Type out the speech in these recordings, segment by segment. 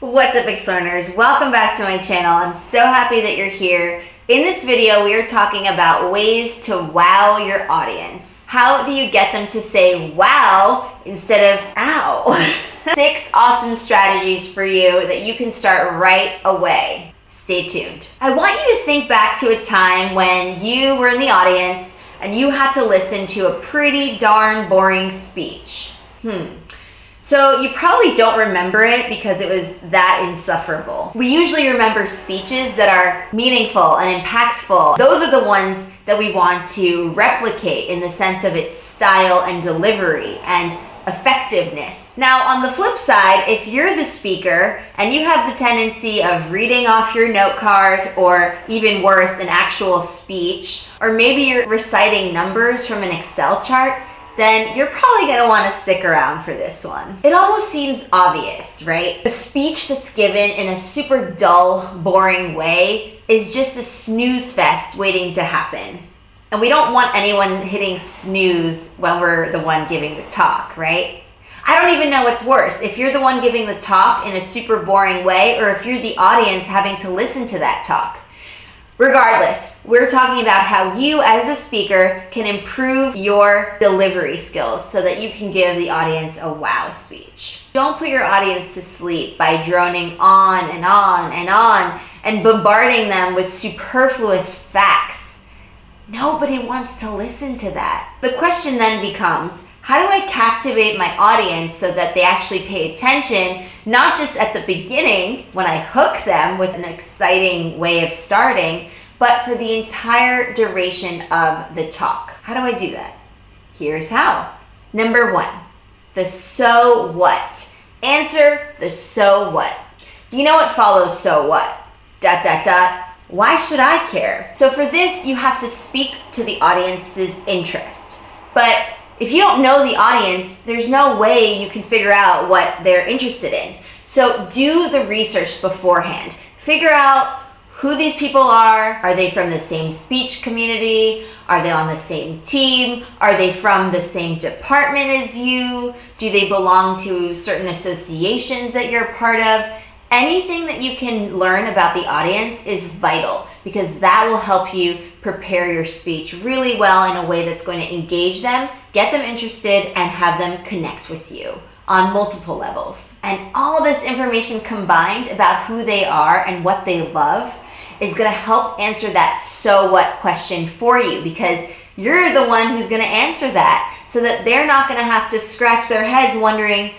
What's up, Explorers? Welcome back to my channel. I'm so happy that you're here. In this video, we are talking about ways to wow your audience. How do you get them to say wow instead of ow? Six awesome strategies for you that you can start right away. Stay tuned. I want you to think back to a time when you were in the audience and you had to listen to a pretty darn boring speech. Hmm. So you probably don't remember it because it was that insufferable. We usually remember speeches that are meaningful and impactful. Those are the ones that we want to replicate in the sense of its style and delivery and effectiveness. Now, on the flip side, if you're the speaker and you have the tendency of reading off your note card or even worse, an actual speech, or maybe you're reciting numbers from an Excel chart, then you're probably gonna wanna stick around for this one. It almost seems obvious, right? A speech that's given in a super dull, boring way is just a snooze fest waiting to happen. And we don't want anyone hitting snooze when we're the one giving the talk, right? I don't even know what's worse, if you're the one giving the talk in a super boring way or if you're the audience having to listen to that talk. Regardless, we're talking about how you as a speaker can improve your delivery skills so that you can give the audience a wow speech. Don't put your audience to sleep by droning on and on and on and bombarding them with superfluous facts. Nobody wants to listen to that. The question then becomes, how do I captivate my audience so that they actually pay attention, not just at the beginning when I hook them with an exciting way of starting, but for the entire duration of the talk? How do I do that? Here's how. Number one, the so what. Answer the so what. You know what follows so what? Dot, dot, dot. Why should I care? So for this, you have to speak to the audience's interest. But if you don't know the audience, there's no way you can figure out what they're interested in. So do the research beforehand. Figure out who these people are. Are they from the same speech community? Are they on the same team? Are they from the same department as you? Do they belong to certain associations that you're part of? Anything that you can learn about the audience is vital because that will help you prepare your speech really well in a way that's going to engage them, get them interested, and have them connect with you on multiple levels. And all this information combined about who they are and what they love is going to help answer that so what question for you because you're the one who's going to answer that so that they're not going to have to scratch their heads wondering,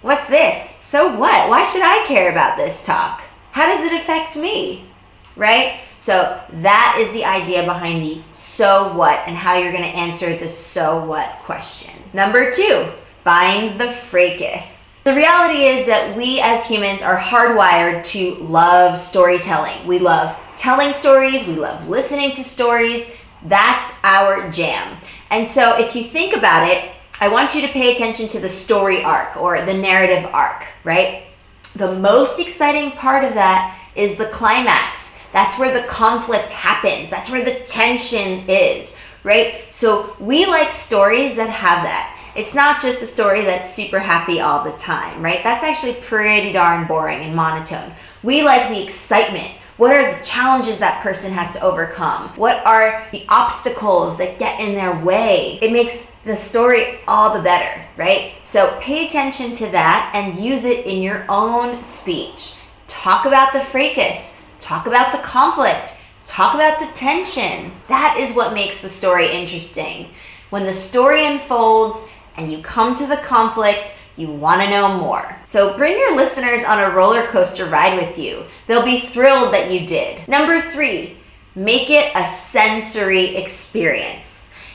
what's this? So what? Why should I care about this talk? How does it affect me? Right? So that is the idea behind the so what and how you're going to answer the so what question. Number two, find the fracas. The reality is that we as humans are hardwired to love storytelling. We love telling stories, we love listening to stories. That's our jam. And so if you think about it, I want you to pay attention to the story arc or the narrative arc, right? The most exciting part of that is the climax. That's where the conflict happens. That's where the tension is, right? So we like stories that have that. It's not just a story that's super happy all the time, right? That's actually pretty darn boring and monotone. We like the excitement. What are the challenges that person has to overcome? What are the obstacles that get in their way? It makes the story all the better, right? So pay attention to that and use it in your own speech. Talk about the fracas, talk about the conflict, talk about the tension. That is what makes the story interesting. When the story unfolds and you come to the conflict, you want to know more. So bring your listeners on a roller coaster ride with you. They'll be thrilled that you did. Number three, make it a sensory experience.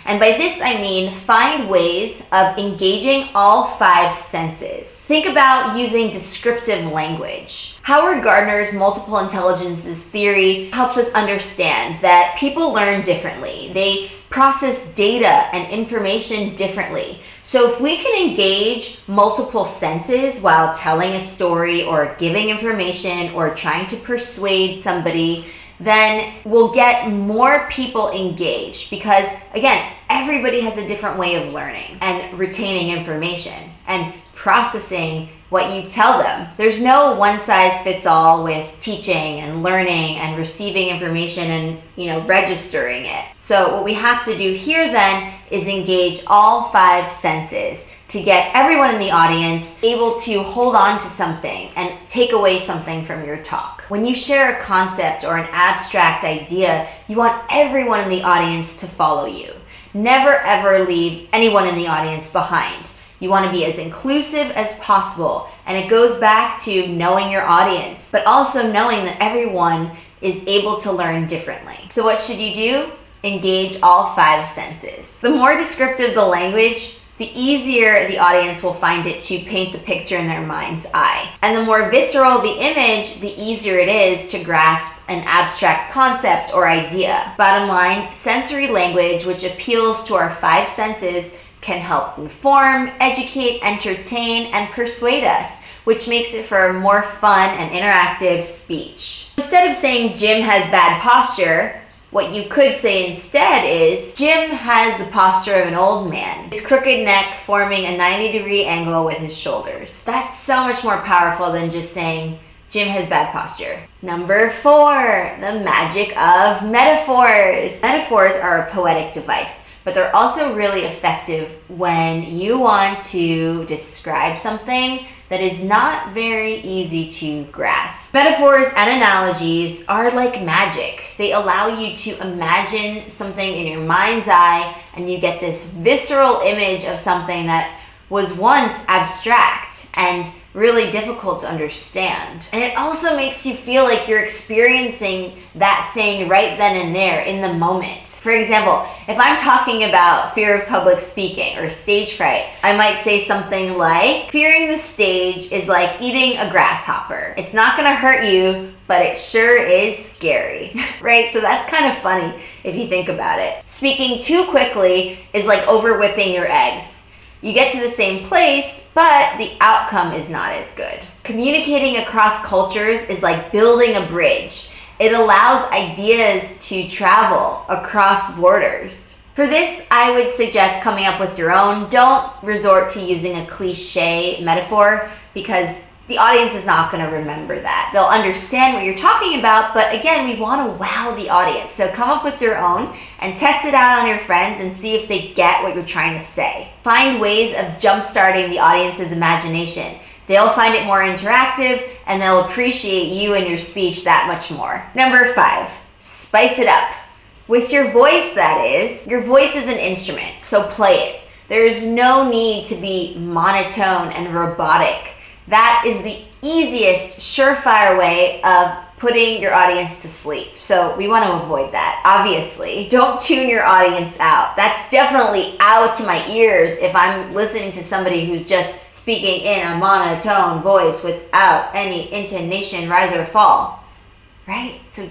And by this, I mean find ways of engaging all five senses. Think about using descriptive language. Howard Gardner's multiple intelligences theory helps us understand that people learn differently. They process data and information differently. So if we can engage multiple senses while telling a story or giving information or trying to persuade somebody, then we'll get more people engaged because again, everybody has a different way of learning and retaining information and processing what you tell them. There's no one size fits all with teaching and learning and receiving information and, you know, registering it. So what we have to do here then is engage all five senses to get everyone in the audience able to hold on to something and take away something from your talk. When you share a concept or an abstract idea, you want everyone in the audience to follow you. Never ever leave anyone in the audience behind. You want to be as inclusive as possible. And it goes back to knowing your audience, but also knowing that everyone is able to learn differently. So, what should you do? Engage all five senses. The more descriptive the language, the easier the audience will find it to paint the picture in their mind's eye. And the more visceral the image, the easier it is to grasp an abstract concept or idea. Bottom line, sensory language, which appeals to our five senses, can help inform, educate, entertain, and persuade us, which makes it for a more fun and interactive speech. Instead of saying Jim has bad posture, what you could say instead is Jim has the posture of an old man, his crooked neck forming a 90 degree angle with his shoulders. That's so much more powerful than just saying Jim has bad posture. Number four, the magic of metaphors. Metaphors are a poetic device but they're also really effective when you want to describe something that is not very easy to grasp. Metaphors and analogies are like magic. They allow you to imagine something in your mind's eye and you get this visceral image of something that was once abstract and really difficult to understand. And it also makes you feel like you're experiencing that thing right then and there in the moment. For example, if I'm talking about fear of public speaking or stage fright, I might say something like, fearing the stage is like eating a grasshopper. It's not gonna hurt you, but it sure is scary, right? So that's kind of funny if you think about it. Speaking too quickly is like over whipping your eggs. You get to the same place, but the outcome is not as good. Communicating across cultures is like building a bridge. It allows ideas to travel across borders. For this, I would suggest coming up with your own. Don't resort to using a cliche metaphor because the audience is not going to remember that. They'll understand what you're talking about, but again, we want to wow the audience. So come up with your own and test it out on your friends and see if they get what you're trying to say. Find ways of jumpstarting the audience's imagination. They'll find it more interactive and they'll appreciate you and your speech that much more. Number five, spice it up. With your voice, that is. Your voice is an instrument, so play it. There is no need to be monotone and robotic. That is the easiest, surefire way of putting your audience to sleep. So we want to avoid that, obviously. Don't tune your audience out. That's definitely out to my ears if I'm listening to somebody who's just speaking in a monotone voice without any intonation, rise or fall. Right? So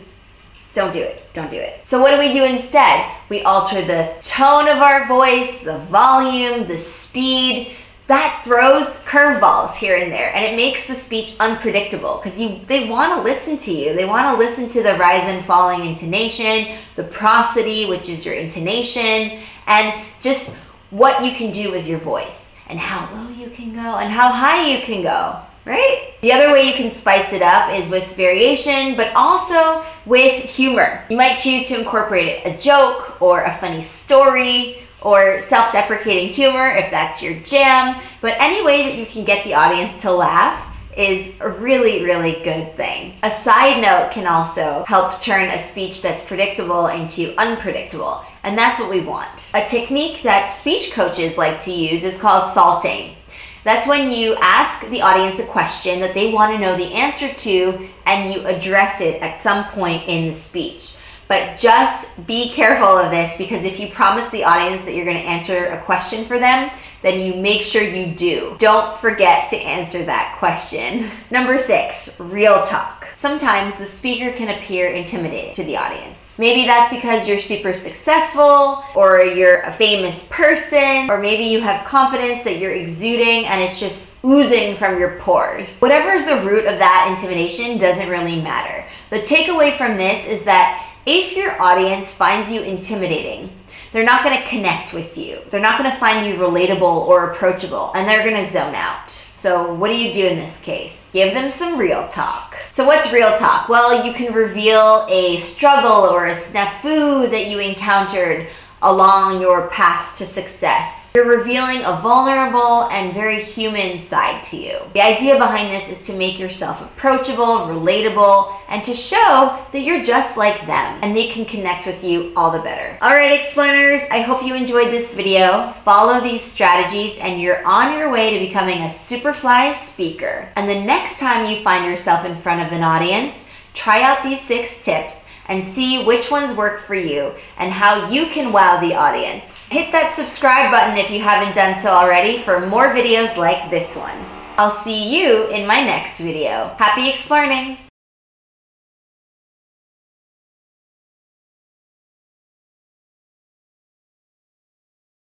don't do it. Don't do it. So what do we do instead? We alter the tone of our voice, the volume, the speed, that throws curveballs here and there and it makes the speech unpredictable because you they want to listen to you. They want to listen to the rise and falling intonation the prosody which is your intonation and just what you can do with your voice and how low you can go and how high you can go right? The other way you can spice it up is with variation but also with humor. You might choose to incorporate a joke or a funny story or self deprecating humor if that's your jam. But any way that you can get the audience to laugh is a really, really good thing. A side note can also help turn a speech that's predictable into unpredictable, and that's what we want. A technique that speech coaches like to use is called salting. That's when you ask the audience a question that they want to know the answer to and you address it at some point in the speech. But just be careful of this because if you promise the audience that you're going to answer a question for them, then you make sure you do. Don't forget to answer that question. Number six, real talk. Sometimes the speaker can appear intimidating to the audience. Maybe that's because you're super successful, or you're a famous person, or maybe you have confidence that you're exuding and it's just oozing from your pores. Whatever is the root of that intimidation doesn't really matter. The takeaway from this is that if your audience finds you intimidating, they're not going to connect with you. They're not going to find you relatable or approachable, and they're going to zone out. So, what do you do in this case? Give them some real talk. So, what's real talk? Well, you can reveal a struggle or a snafu that you encountered along your path to success. You're revealing a vulnerable and very human side to you. The idea behind this is to make yourself approachable, relatable, and to show that you're just like them and they can connect with you all the better. All right, Explorers, I hope you enjoyed this video. Follow these strategies and you're on your way to becoming a Superfly speaker. And the next time you find yourself in front of an audience, try out these six tips and see which ones work for you and how you can wow the audience. Hit that subscribe button if you haven't done so already for more videos like this one. I'll see you in my next video. Happy exploring!